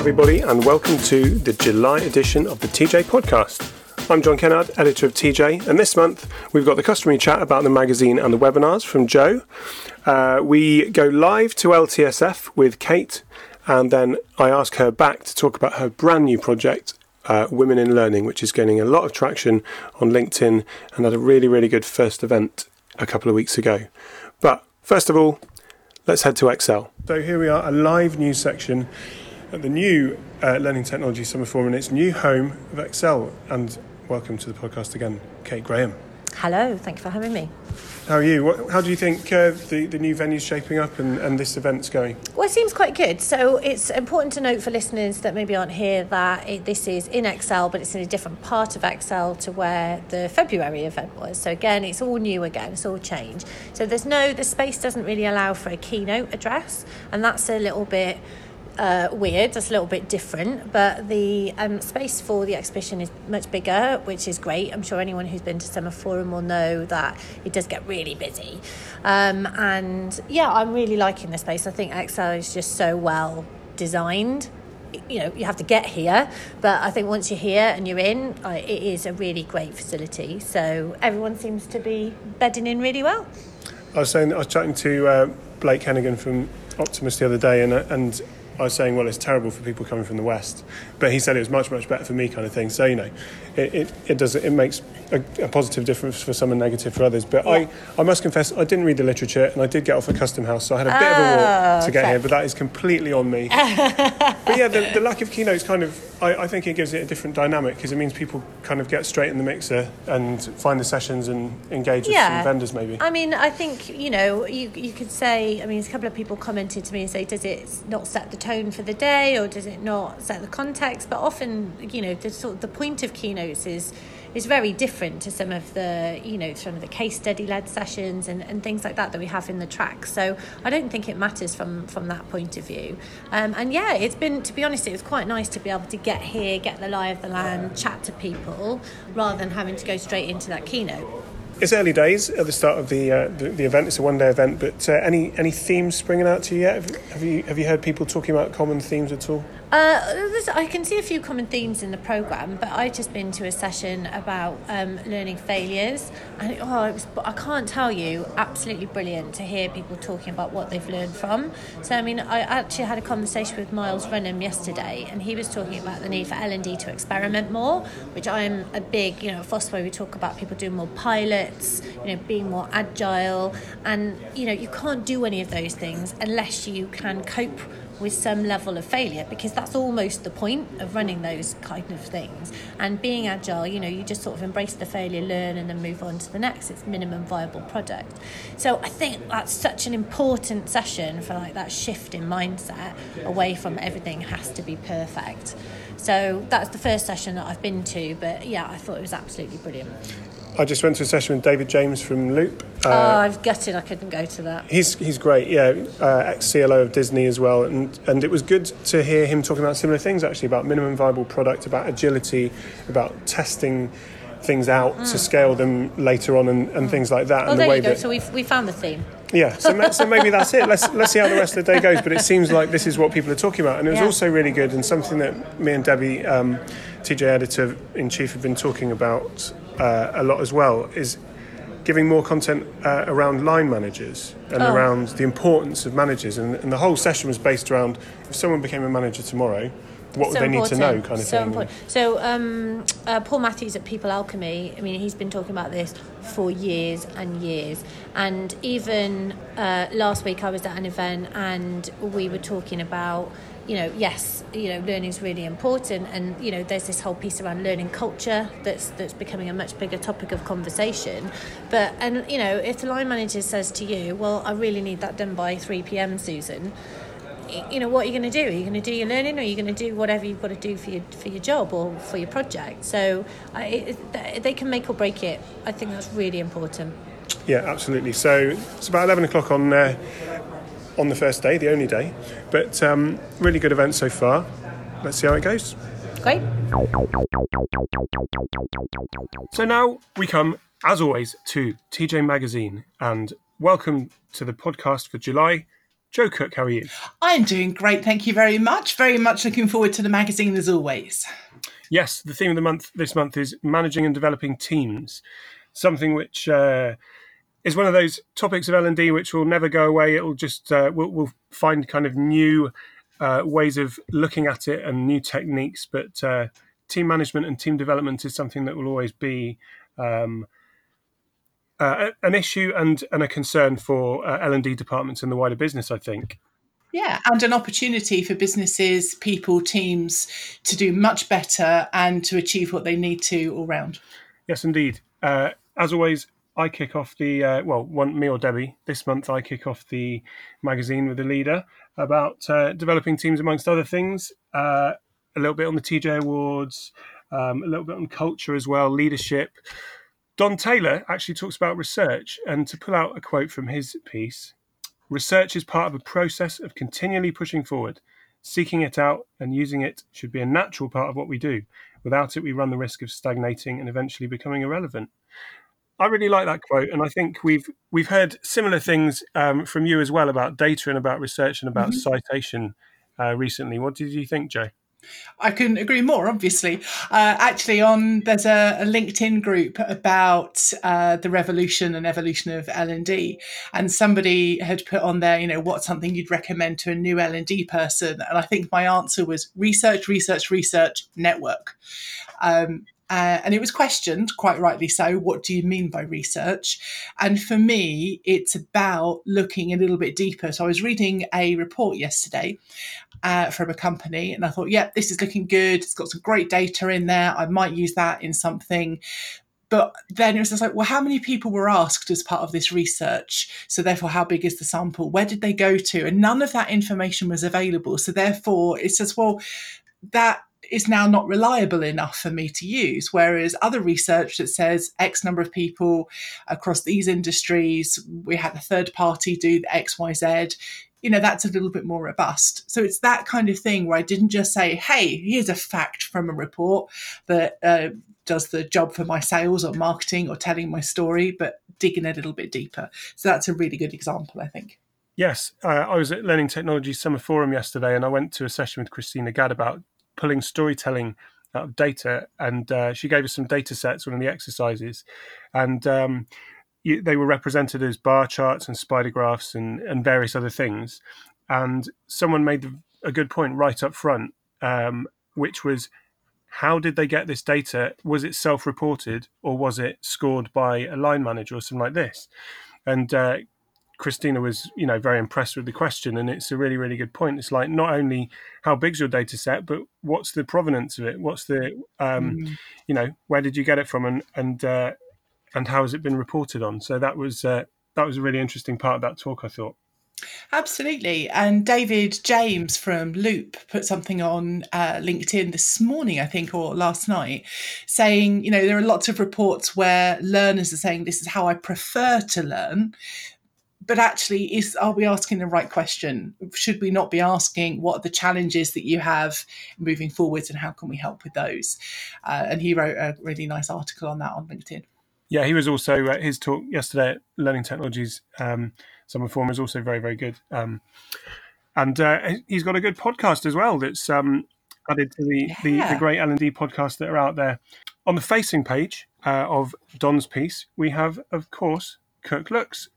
Everybody, and welcome to the July edition of the TJ podcast. I'm John Kennard, editor of TJ, and this month we've got the customary chat about the magazine and the webinars from Joe. Uh, we go live to LTSF with Kate, and then I ask her back to talk about her brand new project, uh, Women in Learning, which is gaining a lot of traction on LinkedIn and had a really, really good first event a couple of weeks ago. But first of all, let's head to Excel. So here we are, a live news section at the new uh, Learning Technology Summer Forum in its new home of Excel. And welcome to the podcast again, Kate Graham. Hello, thank you for having me. How are you? What, how do you think uh, the, the new venue's shaping up and, and this event's going? Well, it seems quite good. So it's important to note for listeners that maybe aren't here that it, this is in Excel, but it's in a different part of Excel to where the February event was. So again, it's all new again, it's all changed. So there's no, the space doesn't really allow for a keynote address, and that's a little bit uh, weird. It's a little bit different, but the um, space for the exhibition is much bigger, which is great. I'm sure anyone who's been to Summer Forum will know that it does get really busy. Um, and yeah, I'm really liking the space. I think Excel is just so well designed. You know, you have to get here, but I think once you're here and you're in, uh, it is a really great facility. So everyone seems to be bedding in really well. I was saying, I was chatting to uh, Blake Hennigan from Optimus the other day, and, uh, and I was saying, well, it's terrible for people coming from the west, but he said it was much, much better for me, kind of thing. So you know, it it, it does it makes a, a positive difference for some and negative for others. But yeah. I, I must confess, I didn't read the literature, and I did get off at Custom House, so I had a bit oh, of a walk oh, to get okay. here. But that is completely on me. but yeah, the, the lack of keynotes kind of I, I think it gives it a different dynamic because it means people kind of get straight in the mixer and find the sessions and engage with yeah. some vendors maybe. I mean, I think, you know, you, you could say, I mean, a couple of people commented to me and say, does it not set the tone for the day or does it not set the context? But often, you know, the sort of the point of keynotes is is very different to some of the you know some of the case study led sessions and, and things like that that we have in the track. So I don't think it matters from from that point of view. Um, and yeah it's been to be honest it was quite nice to be able to get here get the lie of the land chat to people rather than having to go straight into that keynote it's early days at the start of the uh, the, the, event. It's a one day event, but uh, any any themes springing out to you yet? Have, have, you have you heard people talking about common themes at all? Uh, I can see a few common themes in the program, but I've just been to a session about um, learning failures, and oh, it was I can't tell you, absolutely brilliant to hear people talking about what they've learned from. So I mean, I actually had a conversation with Myles Runham yesterday, and he was talking about the need for L and D to experiment more, which I am a big, you know, Fosway we talk about people doing more pilots, you know, being more agile, and you know, you can't do any of those things unless you can cope with some level of failure because that's almost the point of running those kind of things. And being agile, you know, you just sort of embrace the failure, learn, and then move on to the next. It's minimum viable product. So I think that's such an important session for like that shift in mindset away from everything has to be perfect. So that's the first session that I've been to, but yeah, I thought it was absolutely brilliant. I just went to a session with David James from Looop. Uh, oh, I've gutted I couldn't go to that. He's he's great, yeah, uh, ex CLO of Disney as well, and and it was good to hear him talking about similar things actually about minimum viable product, about agility, about testing things out mm. to scale them later on and, and mm. things like that. Well, and the there way you go. That, so we've we found the theme. Yeah, so, so maybe that's it. Let's let's see how the rest of the day goes. But it seems like this is what people are talking about, and it was yeah. also really good and something that me and Debbie, um, TJ editor in chief, have been talking about uh, a lot as well is giving more content uh, around line managers and oh. around the importance of managers. And, and, the whole session was based around if someone became a manager tomorrow, what so would they important. need to know, kind of so thing. Important. So um, uh, Paul Matthews at People Alchemy, I mean, he's been talking about this for years and years. And even uh, last week, I was at an event and we were talking about you know, yes, you know, learning is really important, and you know, there's this whole piece around learning culture that's that's becoming a much bigger topic of conversation. But and you know, if the line manager says to you, "Well, I really need that done by three p.m., Susan," you know, what are you going to do? Are you going to do your learning, or are you going to do whatever you've got to do for your for your job or for your project? So, it, they can make or break it. I think that's really important. Yeah, absolutely. So it's about eleven o'clock on. Uh, on the first day, the only day. But um, really good event so far. Let's see how it goes. Great. So now we come, as always, to TJ Magazine and welcome to the podcast for July Joe Cook, how are you? I'm doing great, thank you very much. Very much looking forward to the magazine as always. Yes, the theme of the month this month is managing and developing teams, something which uh, is one of those topics of L and D which will never go away. It'll just uh, we'll, we'll, find kind of new uh, ways of looking at it and new techniques, but uh, team management and team development is something that will always be. Um, uh, an issue and, and a concern for uh, L and D departments and the wider business, I think. Yeah, and an opportunity for businesses, people, teams to do much better and to achieve what they need to all round. Yes, indeed. Uh, as always, I kick off the uh, well, one me or Debbie. This month, I kick off the magazine with a leader about uh, developing teams, amongst other things. Uh, a little bit on the TJ Awards, um, a little bit on culture as well, leadership. Don Taylor actually talks about research, and to pull out a quote from his piece, Research is part of a process of continually pushing forward. Seeking it out and using it should be a natural part of what we do. Without it, we run the risk of stagnating and eventually becoming irrelevant. I really like that quote, and I think we've we've heard similar things um, from you as well about data and about research and about mm-hmm. citation uh, recently. What did you think, Jo? I couldn't agree more. Obviously, uh, actually, on there's a, a LinkedIn group about uh, the revolution and evolution of L and D, and somebody had put on there, you know, what's something you'd recommend to a new L and D person, and I think my answer was research, research, research, network. Um, uh, and it was questioned, quite rightly so, what do you mean by research? And for me, it's about looking a little bit deeper. So I was reading a report yesterday uh, from a company, and I thought, yeah, this is looking good. It's got some great data in there. I might use that in something. But then it was just like, well, how many people were asked as part of this research? So therefore, how big is the sample? Where did they go to? And none of that information was available. So therefore, it's just, well, that is now not reliable enough for me to use. Whereas other research that says X number of people across these industries, we had a third party do the X, Y, Z. You know, that's a little bit more robust. So it's that kind of thing where I didn't just say, hey, here's a fact from a report that uh, does the job for my sales or marketing or telling my story, but digging a little bit deeper. So that's a really good example, I think. Yes, uh, I was at Learning Technology Summer Forum yesterday, and I went to a session with Christina Gadd about pulling storytelling out of data, and uh, she gave us some data sets, one of the exercises, and um, you, they were represented as bar charts and spider graphs and, and various other things. And someone made a good point right up front, um, which was how did they get this data? Was it self reported or was it scored by a line manager or something like this? And uh, Christina was, you know, very impressed with the question, and it's a really, really good point. It's like not only how big's your data set, but what's the provenance of it? What's the, um, mm. you know, where did you get it from, and and uh, and how has it been reported on? So that was uh, that was a really interesting part of that talk. I thought. Absolutely. And David James from Looop put something on uh, LinkedIn this morning, I think, or last night, saying, you know, there are lots of reports where learners are saying, this is how I prefer to learn but actually is are we asking the right question? Should we not be asking what are the challenges that you have moving forwards and how can we help with those? Uh, and he wrote a really nice article on that on linkedin. Yeah he was also uh, his talk yesterday at learning technologies um, summer forum was also very very good. Um, and uh, he's got a good podcast as well that's um, added to the, yeah. the, the great l&d podcasts that are out there. On the facing page uh, of don's piece we have of course kirk looks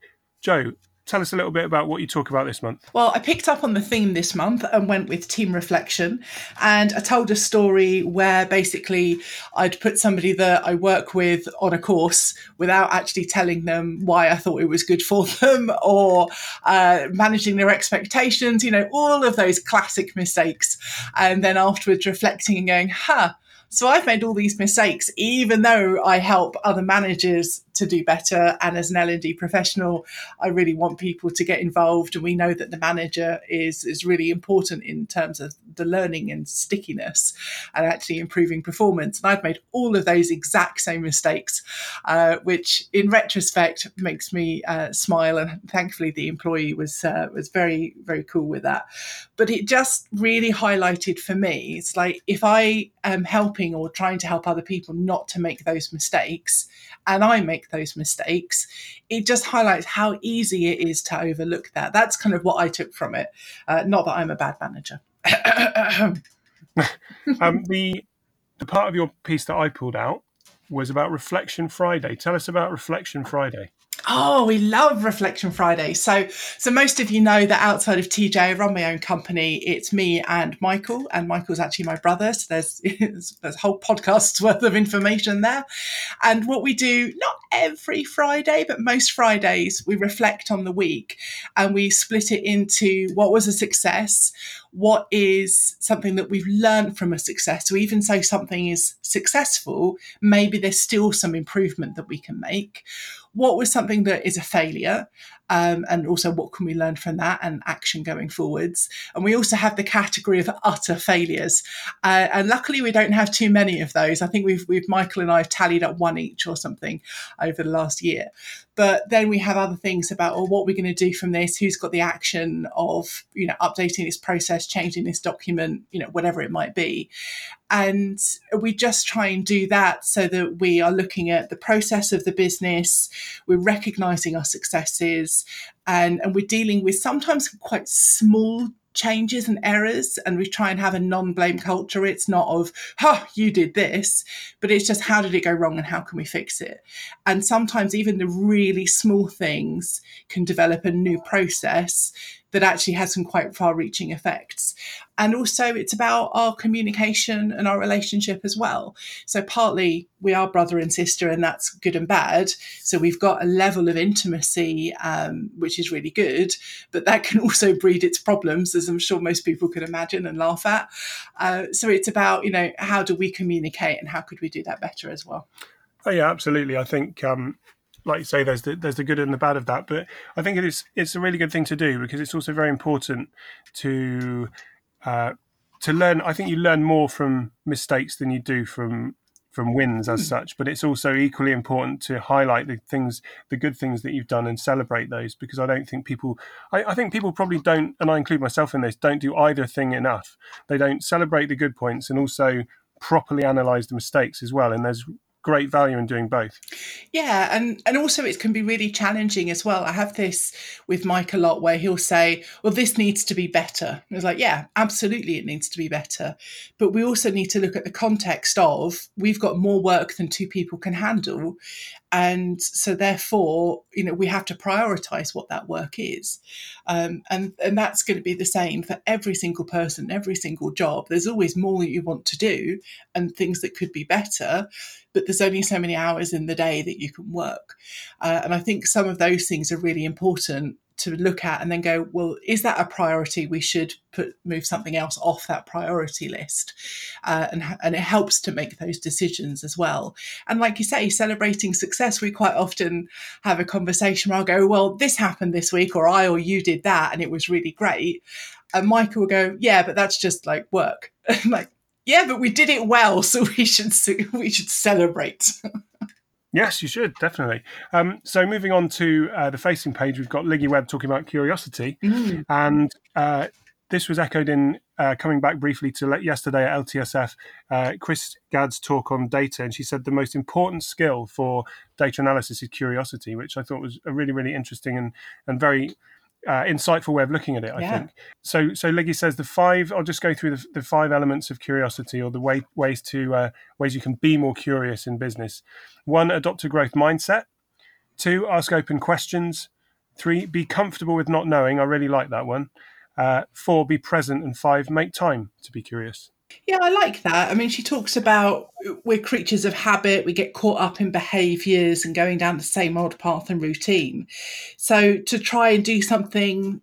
Jo, tell us a little bit about what you talk about this month. Well, I picked up on the theme this month and went with team reflection. And I told a story where basically I'd put somebody that I work with on a course without actually telling them why I thought it was good for them or uh, managing their expectations, you know, all of those classic mistakes. And then afterwards reflecting and going, huh. So I've made all these mistakes, even though I help other managers to do better. And as an L&D professional, I really want people to get involved. And we know that the manager is, is really important in terms of the learning and stickiness and actually improving performance. And I've made all of those exact same mistakes, uh, which in retrospect makes me uh, smile. And thankfully, the employee was, uh, was very, very cool with that. But it just really highlighted for me, it's like if I am helping or trying to help other people not to make those mistakes, and I make make those mistakes, it just highlights how easy it is to overlook that. That's kind of what I took from it. Uh, not that I'm a bad manager. um, the the part of your piece that I pulled out was about Reflection Friday. Tell us about Reflection Friday. Oh, we love Reflection Friday. So, so most of you know that outside of TJ, I run my own company. It's me and Michael, and Michael's actually my brother. So there's there's a whole podcast's worth of information there. And what we do, not every Friday, but most Fridays, we reflect on the week, and we split it into what was a success, what is something that we've learned from a success. So even so something is successful, maybe there's still some improvement that we can make. What was something that is a failure? Um, and also what can we learn from that and action going forwards? And we also have the category of utter failures. Uh, and luckily we don't have too many of those. I think we've, we've michael and i have tallied up one each or something over the last year but then we have other things about well, what we're going to do from this who's got the action of you know updating this process changing this document you know whatever it might be. And we just try and do that so that we are looking at the process of the business we're recognizing our successes and, and we're dealing with sometimes quite small changes and errors and we try and have a non-blame culture. It's not of ha you did this but it's just how did it go wrong and how can we fix it? And sometimes even the really small things can develop a new process that actually has some quite far reaching effects. And also, it's about our communication and our relationship as well. So, partly we are brother and sister, and that's good and bad. So, we've got a level of intimacy, um, which is really good, but that can also breed its problems, as I'm sure most people could imagine and laugh at. Uh, so, it's about, you know, how do we communicate and how could we do that better as well? Oh, yeah, absolutely. I think um, like you say, there's the there's the good and the bad of that. But I think it is it's a really good thing to do because it's also very important to uh, to learn. I think you learn more from mistakes than you do from from wins as hmm. such. But it's also equally important to highlight the things, the good things that you've done, and celebrate those because I don't think people. I, I think people probably don't, and I include myself in this, don't do either thing enough. They don't celebrate the good points and also properly analyze the mistakes as well. And there's great value in doing both. Yeah, and and also it can be really challenging as well. I have this with Mike a lot where he'll say, "Well, this needs to be better." And it's like, yeah, absolutely, it needs to be better, but we also need to look at the context of we've got more work than two people can handle, and so therefore you know we have to prioritize what that work is. Um, and and that's going to be the same for every single person every single job. There's always more that you want to do and things that could be better but there's only so many hours in the day that you can work. Uh, and i think some of those things are really important to look at and then go, well, is that a priority? We should put move something else off that priority list, uh, and and it helps to make those decisions as well. And like you say, celebrating success, we quite often have a conversation where I'll go, well, this happened this week, or I or you did that, and it was really great. And Michael will go, yeah, but that's just like work. like, yeah, but we did it well, so we should we should celebrate. Yes, you should definitely. Um, so moving on to uh, the facing page, we've got Liggy Webb talking about curiosity, mm. and uh, this was echoed in uh, coming back briefly to yesterday at LTSF. Uh, Chris Gadd's talk on data, and she said the most important skill for data analysis is curiosity, which I thought was a really, really interesting and and very uh, insightful way of looking at it. I yeah. think so. So Liggy says the five. I'll just go through the, the five elements of curiosity, or the way, ways to uh, ways you can be more curious in business. One, adopt a growth mindset. Two, ask open questions. Three, be comfortable with not knowing. I really like that one. Uh, four, be present, and five, make time to be curious. Yeah, I like that. I mean, she talks about uh, we're creatures of habit, we get caught up in behaviors and going down the same old path and routine. So to try and do something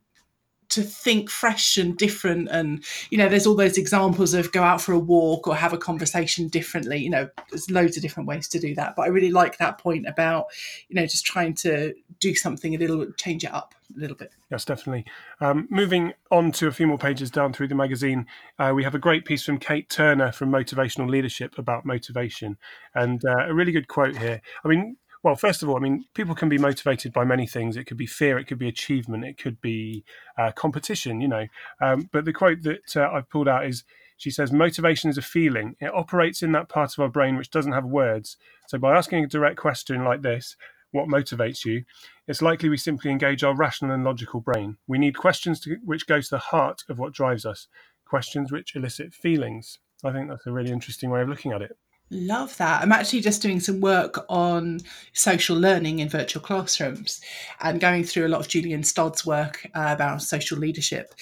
to think fresh and different and you know there's all those examples of go out for a walk or have a conversation differently you know there's loads of different ways to do that but i really like that point about you know just trying to do something a little change it up a little bit yes definitely um, moving on to a few more pages down through the magazine uh, we have a great piece from kate turner from motivational leadership about motivation and uh, a really good quote here i mean well, first of all, I mean, people can be motivated by many things. It could be fear, it could be achievement, it could be uh, competition, you know. Um, but the quote that uh, I've pulled out is She says motivation is a feeling. It operates in that part of our brain which doesn't have words. So by asking a direct question like this, what motivates you, it's likely we simply engage our rational and logical brain. We need questions to, which go to the heart of what drives us, questions which elicit feelings. I think that's a really interesting way of looking at it. Love that. I'm actually just doing some work on social learning in virtual classrooms and going through a lot of Julian Stodd's work uh, about social leadership.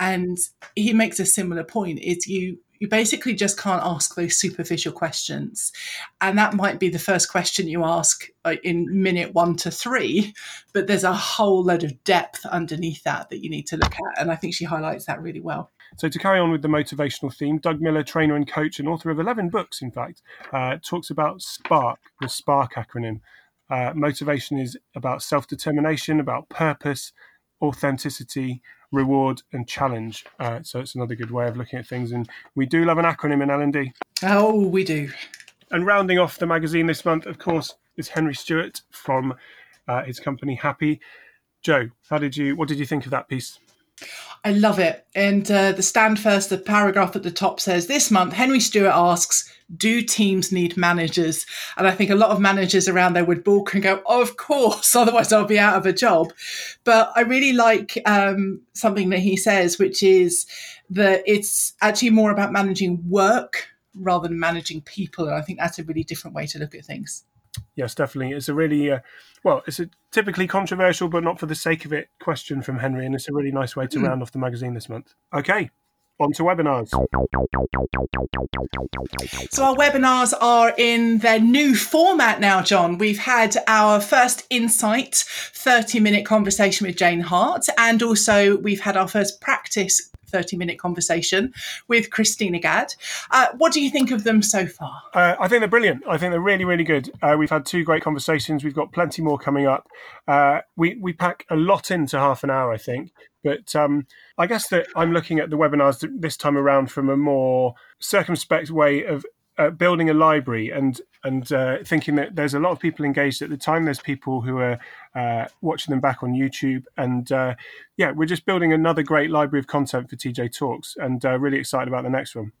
And he makes a similar point is you you basically just can't ask those superficial questions. And that might be the first question you ask uh, in minute one to three, but there's a whole load of depth underneath that that you need to look at. And I think she highlights that really well. So, to carry on with the motivational theme, Doug Miller, trainer and coach, and author of 11 books, in fact, uh, talks about SPARK, the SPARK acronym. Uh, motivation is about self determination, about purpose, authenticity, reward, and challenge. Uh, so, it's another good way of looking at things. And we do love an acronym in L&D. Oh, we do. And rounding off the magazine this month, of course, is Henry Stewart from uh, his company Happy. Joe, how did you? What did you think of that piece? I love it. And uh, the stand first, the paragraph at the top says this month, Henry Stewart asks, Do teams need managers? And I think a lot of managers around there would balk and go, Of course, otherwise I'll be out of a job. But I really like um, something that he says, which is that it's actually more about managing work rather than managing people. And I think that's a really different way to look at things. Yes, definitely. It's a really uh, well, it's a typically controversial, but not for the sake of it, question from Henry, and it's a really nice way to mm. round off the magazine this month. Okay, on to webinars. So, our webinars are in their new format now, John. We've had our first insight 30 minute conversation with Jane Hart, and also we've had our first practice 30 minute conversation with Christina Gadd. Uh, what do you think of them so far? Uh, I think they're brilliant. I think they're really, really good. Uh, we've had two great conversations. We've got plenty more coming up. Uh, we, we pack a lot into half an hour, I think. But um, I guess that I'm looking at the webinars this time around from a more circumspect way of uh, building a library and and uh, thinking that there's a lot of people engaged at the time. There's people who are uh, watching them back on YouTube, and uh, yeah, we're just building another great library of content for TJ Talks, and uh, really excited about the next one.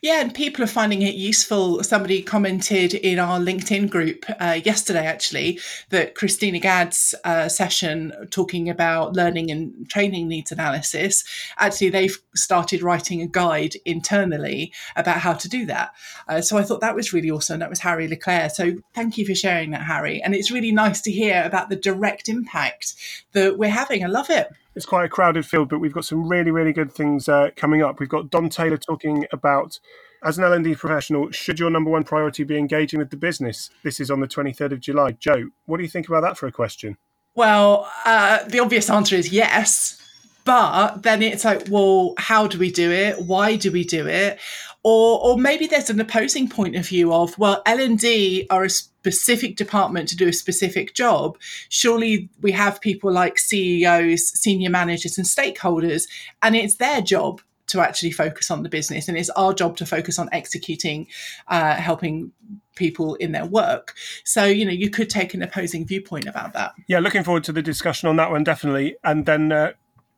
Yeah, and people are finding it useful. Somebody commented in our LinkedIn group uh, yesterday, actually, that Christina Gadd's uh, session talking about learning and training needs analysis, actually, they've started writing a guide internally about how to do that. Uh, so I thought that was really awesome. That was Harry Leclerc. So thank you for sharing that, Harry. And it's really nice to hear about the direct impact that we're having. I love it it's quite a crowded field, but we've got some really, really good things uh, coming up. We've got Don Taylor talking about, as an L&D professional, should your number one priority be engaging with the business? This is on the 23rd of July. Joe, what do you think about that for a question? Well, uh, the obvious answer is yes. But then it's like, well, how do we do it? Why do we do it? or or maybe there's an opposing point of view of well L&D are a specific department to do a specific job surely we have people like CEOs senior managers and stakeholders and it's their job to actually focus on the business and it's our job to focus on executing uh, helping people in their work so you know you could take an opposing viewpoint about that yeah looking forward to the discussion on that one definitely and then uh,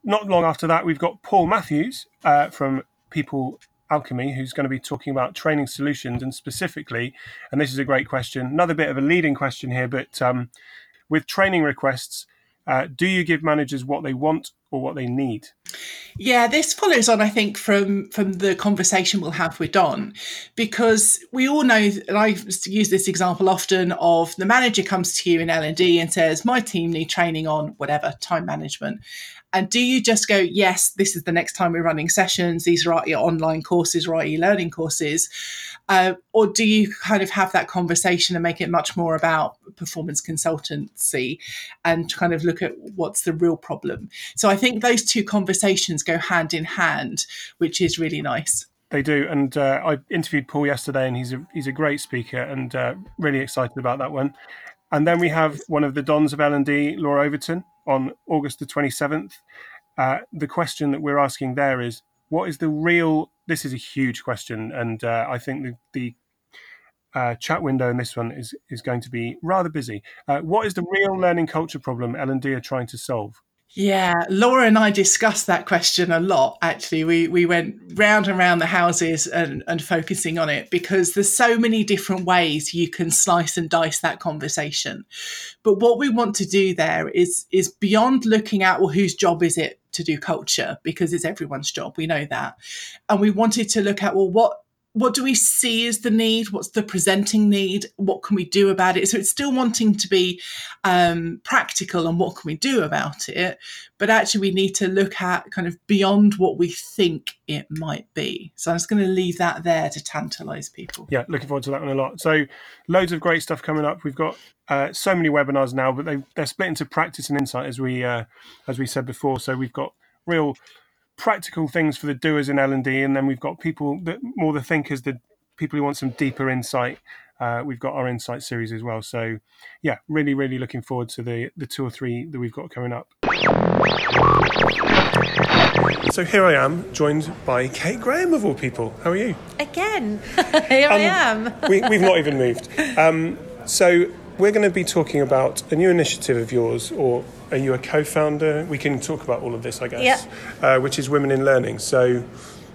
not long after that we've got paul matthews uh, from people Alchemy, who's going to be talking about training solutions and specifically, and this is a great question, another bit of a leading question here, but um, with training requests, uh, do you give managers what they want or what they need? Yeah, this follows on, I think, from from the conversation we'll have with Don, because we all know, and I use this example often of the manager comes to you in L and D and says, "My team need training on whatever time management," And do you just go, yes, this is the next time we're running sessions, these are our online courses or our e learning courses? Uh, or do you kind of have that conversation and make it much more about performance consultancy and kind of look at what's the real problem? So I think those two conversations go hand in hand, which is really nice. They do, and uh, I interviewed Paul yesterday, and he's a he's a great speaker, and uh, really excited about that one. And then we have one of the dons of L and D, Laura Overton, on August the 27th. Uh, the question that we're asking there is what is the real this is a huge question and uh, i think the, the uh, chat window in this one is is going to be rather busy uh, what is the real learning culture problem l&d are trying to solve Yeah, Laura and I discussed that question a lot. Actually, we we went round and round the houses and, and focusing on it because there's so many different ways you can slice and dice that conversation. But what we want to do there is is beyond looking at well, whose job is it to do culture because it's everyone's job. We know that, and we wanted to look at well, what what do we see as the need? What's the presenting need? What can we do about it? So it's still wanting to be um, practical and what can we do about it? But actually, we need to look at kind of beyond what we think it might be. So I'm just going to leave that there to tantalize people. Yeah, looking forward to that one a lot. So loads of great stuff coming up. We've got uh, so many webinars now, but they, they're split into practice and insight, as we uh, as we said before. So we've got real practical things for the doers in L and D, and then we've got people that more the thinkers, the people who want some deeper insight. Uh, we've got our insight series as well. So, yeah, really, really looking forward to the the two or three that we've got coming up. So here I am, joined by Kate Graham of all people. How are you? Again, here um, I am. we, have not even moved. Um, so we're going to be talking about a new initiative of yours, or are you a co-founder? We can talk about all of this, I guess. Yeah. Uh, which is Women in Learning. So,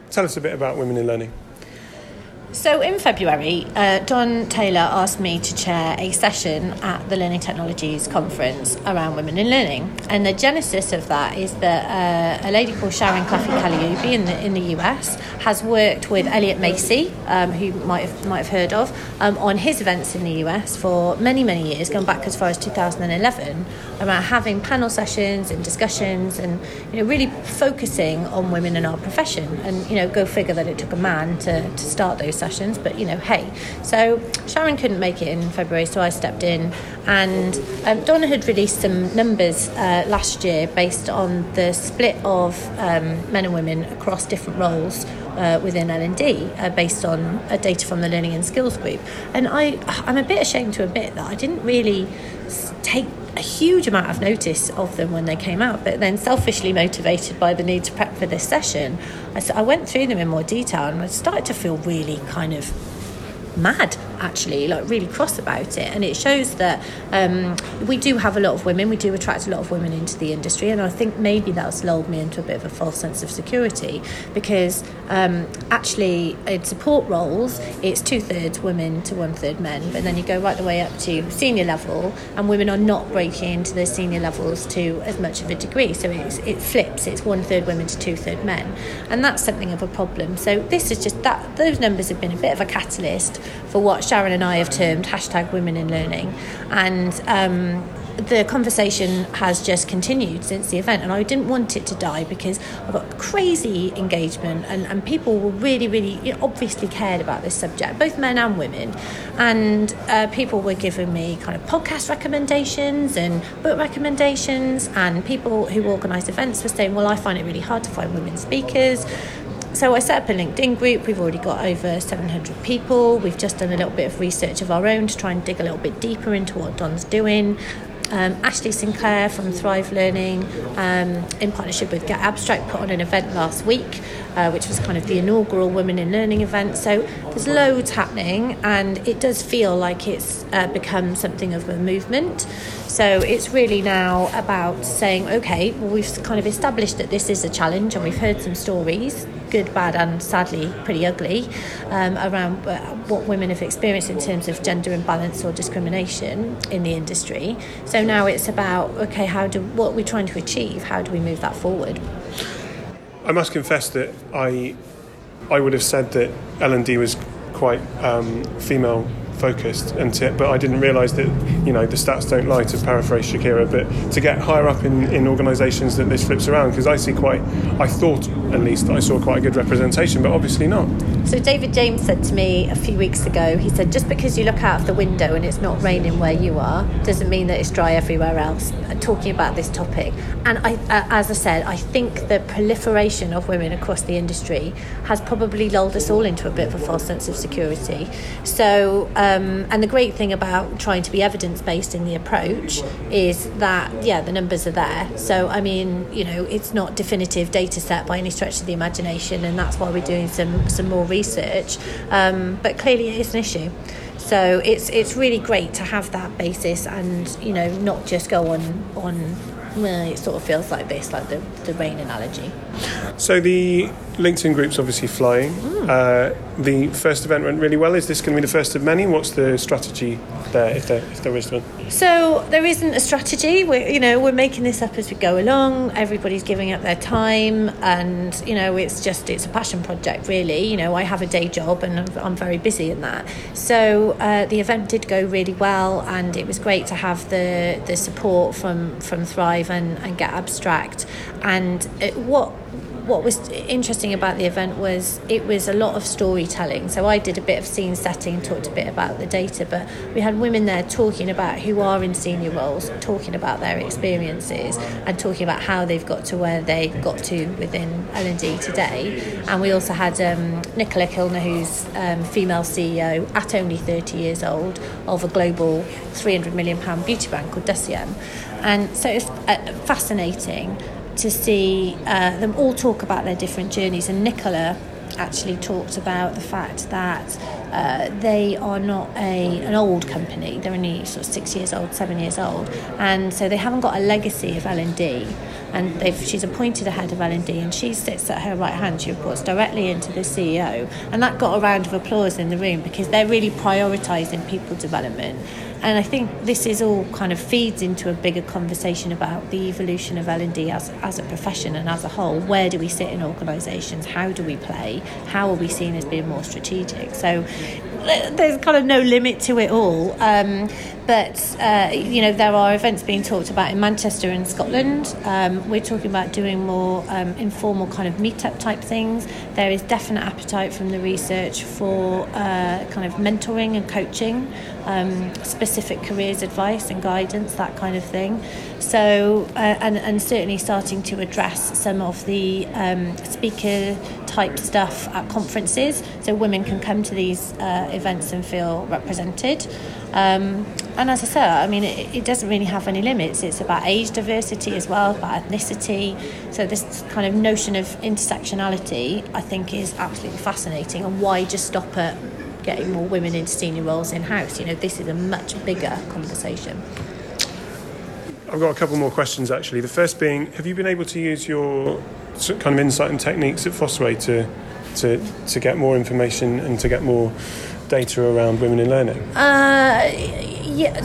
tell us a bit about Women in Learning. So in February, uh, Don Taylor asked me to chair a session at the Learning Technologies Conference around women in learning. And the genesis of that is that uh, a lady called Sharon Claffey Kaliouby in the, in the US has worked with Elliott Masie, um, who might have, might have heard of, um, on his events in the US for many, many years, going back as far as 2011, about having panel sessions and discussions and you know, really focusing on women in our profession. And, you know, go figure that it took a man to, to start those sessions sessions, but you know, hey. So Sharon couldn't make it in February, so I stepped in. And um, Donna had released some numbers uh, last year based on the split of um, men and women across different roles uh, within L&D uh, based on uh, data from the Learning and Skills Group. And I, I'm a bit ashamed to admit that I didn't really take a huge amount of notice of them when they came out, but then selfishly motivated by the need to prep for this session, I, I went through them in more detail and I started to feel really kind of mad actually like really cross about it. And it shows that um, we do have a lot of women we do attract a lot of women into the industry. And I think maybe that's lulled me into a bit of a false sense of security because um, actually in support roles it's two-thirds women to one-third men. But then you go right the way up to senior level and women are not breaking into the senior levels to as much of a degree. So it's, it flips. It's one-third women to two-third men. And that's something of a problem. So this is just that those numbers have been a bit of a catalyst for what Sharon and I have termed hashtag women in learning. And um, the conversation has just continued since the event. And I didn't want it to die because I got crazy engagement and, and people were really really you know, obviously cared about this subject both men and women. And uh, people were giving me kind of podcast recommendations and book recommendations. And people who organise events were saying well I find it really hard to find women speakers so I set up a LinkedIn group. We've already got over 700 people. We've just done a little bit of research of our own to try and dig a little bit deeper into what Don's doing. Um, Ashley Sinclair from Thrive Learning, um, in partnership with Get Abstract, put on an event last week, uh, which was kind of the inaugural Women in Learning event. So there's loads happening, and it does feel like it's uh, become something of a movement. So it's really now about saying, okay, well, we've kind of established that this is a challenge, and we've heard some stories good, bad, and sadly pretty ugly um, around what women have experienced in terms of gender imbalance or discrimination in the industry. So now it's about okay, how do what we're trying to achieve? How do we move that forward? I must confess that I I would have said that L and D was quite um, female focused, and to, but I didn't realise that you know the stats don't lie. To paraphrase Shakira, but to get higher up in, in organisations that this flips around because I see quite, I thought at least I saw quite a good representation, but obviously not. So David James said to me a few weeks ago, he said just because you look out of the window and it's not raining where you are doesn't mean that it's dry everywhere else. Talking about this topic, and I, uh, as I said, I think the proliferation of women across the industry has probably lulled us all into a bit of a false sense of security. So. Um, um, and the great thing about trying to be evidence based in the approach is that, yeah, the numbers are there. So, I mean, you know, it's not definitive data set by any stretch of the imagination, and that's why we're doing some, some more research. Um, but clearly, it is an issue. So it's it's really great to have that basis and you know not just go on on well, it sort of feels like this, like the, the rain analogy. So the LinkedIn group's obviously flying. Hmm. Uh, the first event went really well. Is this going to be the first of many? What's the strategy there, if there, if there is one? So there isn't a strategy. We're, you know, we're making this up as we go along. Everybody's giving up their time, and you know, it's just it's a passion project, really. You know, I have a day job, and I'm, I'm very busy in that. So uh, the event did go really well, and it was great to have the the support from from Thrive and, and Get Abstract. And it, what what was interesting about the event was it was a lot of storytelling. So I did a bit of scene setting, talked a bit about the data, but we had women there talking about who are in senior roles, talking about their experiences, and talking about how they've got to where they got to within L and D today. And we also had um, Nicola Kilner, who's um, female CEO at only 30 years old of a global 300 million pound beauty brand called Deciem. And so it's uh, fascinating to see uh, them all talk about their different journeys. And Nicola actually talked about the fact that uh, they are not a an old company. They're only sort of six years old, seven years old, and so they haven't got a legacy of L and D. And they've, she's appointed a head of L and D, and she sits at her right hand. She reports directly into the CEO, and that got a round of applause in the room because they're really prioritising people development and I think this is all kind of feeds into a bigger conversation about the evolution of L&D as, as a profession and as a whole. Where do we sit in organisations? How do we play? How are we seen as being more strategic? So there's kind of no limit to it all. Um, but uh, you know there are events being talked about in Manchester and Scotland. Um, we're talking about doing more um, informal kind of meetup type things. There is definite appetite from the research for uh, kind of mentoring and coaching, um, specific careers advice and guidance, that kind of thing. So uh, and and certainly starting to address some of the um, speaker type stuff at conferences, so women can come to these uh, events and feel represented. Um, and as I said, I mean, it, it, doesn't really have any limits. It's about age diversity as well, about ethnicity. So this kind of notion of intersectionality, I think, is absolutely fascinating. And why just stop at getting more women into senior roles in house? You know, this is a much bigger conversation. I've got a couple more questions actually. The first being, have you been able to use your kind of insight and techniques at Fosway to to to get more information and to get more data around women in learning? Uh, yeah,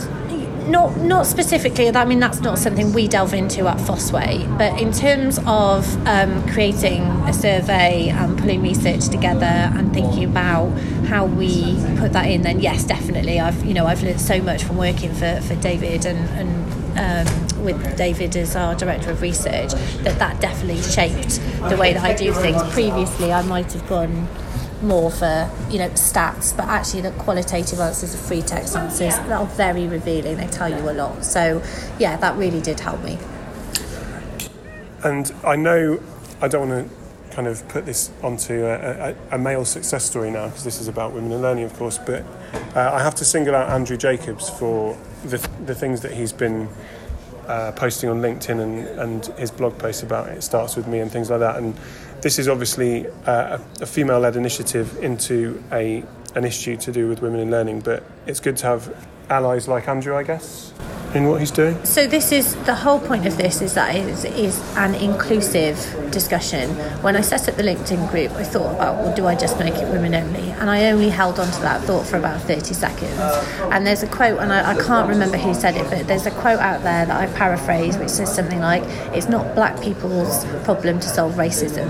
not not specifically. I mean, that's not something we delve into at Fosway. But in terms of um, creating a survey and pulling research together and thinking about how we put that in, then yes, definitely. I've you know I've learned so much from working for, for David and and. Um, with David as our director of research, that that definitely shaped the way that I do things. Previously, I might have gone more for you know stats, but actually the qualitative answers, the free text answers, are very revealing. They tell you a lot. So yeah, that really did help me. And I know I don't want to kind of put this onto a, a, a male success story now because this is about women and learning, of course. But uh, I have to single out Andrew Jacobs for the the things that he's been. Uh, posting on LinkedIn and, and his blog posts about it starts with me and things like that and this is obviously uh, a, a female-led initiative into a an issue to do with women in learning, but it's good to have allies like Andrew, I guess, in what he's doing. So this is the whole point of this is that it is, is an inclusive discussion. When I set up the LinkedIn group, I thought about well, do I just make it women only? And I only held on to that thought for about thirty seconds. And there's a quote, and I, I can't remember who said it, but there's a quote out there that I paraphrase, which says something like, "It's not black people's problem to solve racism."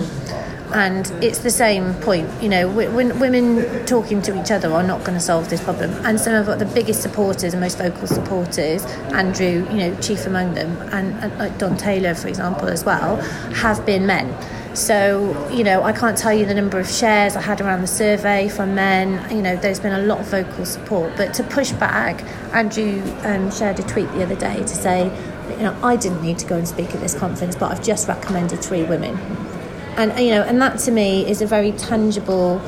And it's the same point. You know, when women talking to each other are not going to solve this problem. And some of the biggest supporters and most vocal supporters, Andrew, you know, chief among them, and, and like Don Taylor, for example, as well, have been men. So, you know, I can't tell you the number of shares I had around the survey from men. You know, there's been a lot of vocal support. But to push back, Andrew um, shared a tweet the other day to say, you know, I didn't need to go and speak at this conference, but I've just recommended three women and you know and that to me is a very tangible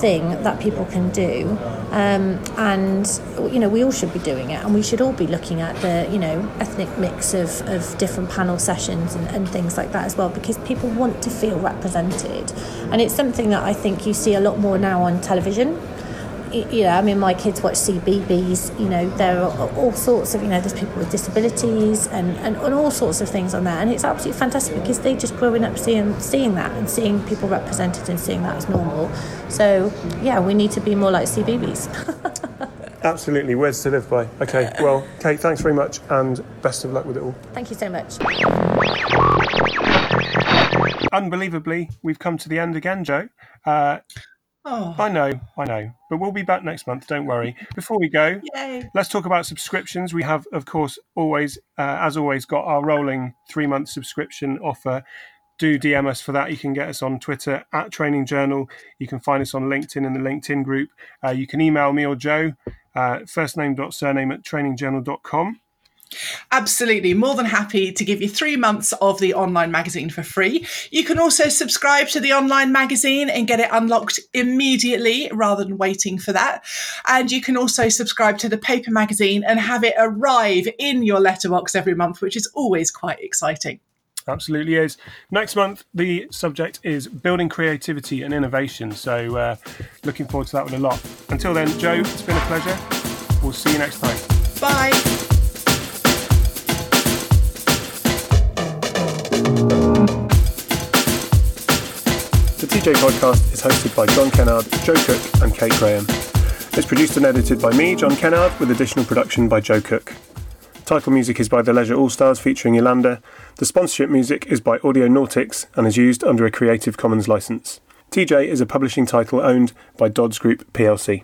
thing that people can do. Um, and you know we all should be doing it and we should all be looking at the you know ethnic mix of, of different panel sessions and, and things like that as well because people want to feel represented. And it's something that I think you see a lot more now on television you know, I mean, my kids watch CBeebies. You know, there are all sorts of, you know, there's people with disabilities and, and, and all sorts of things on there, and it's absolutely fantastic because they just growing up seeing seeing that and seeing people represented and seeing that as normal. So yeah, we need to be more like CBeebies. Absolutely, words to live by. Okay, well, Kate, thanks very much and best of luck with it all. Thank you so much. Unbelievably, we've come to the end again, Joe. Uh, Oh, I know, I know, but we'll be back next month. Don't worry. Before we go, yay. let's talk about subscriptions. We have, of course, always, uh, as always, got our rolling three month subscription offer. Do DM us for that. You can get us on Twitter at Training Journal. You can find us on LinkedIn in the LinkedIn group. Uh, you can email me or Joe, uh, first name dot surname at trainingjournal.com. Absolutely. More than happy to give you three months of the online magazine for free. You can also subscribe to the online magazine and get it unlocked immediately rather than waiting for that. And you can also subscribe to the paper magazine and have it arrive in your letterbox every month, which is always quite exciting. Absolutely is. Next month, the subject is building creativity and innovation. So, uh, looking forward to that one a lot. Until then, Joe, it's been a pleasure. We'll see you next time. Bye. TJ podcast is hosted by John Kennard, Joe Cook, and Kate Graham. It's produced and edited by me, John Kennard, with additional production by Joe Cook. Title music is by The Leisure All Stars featuring Yolanda. The sponsorship music is by Audionautix and is used under a Creative Commons license. TJ is a publishing title owned by Dods Group plc.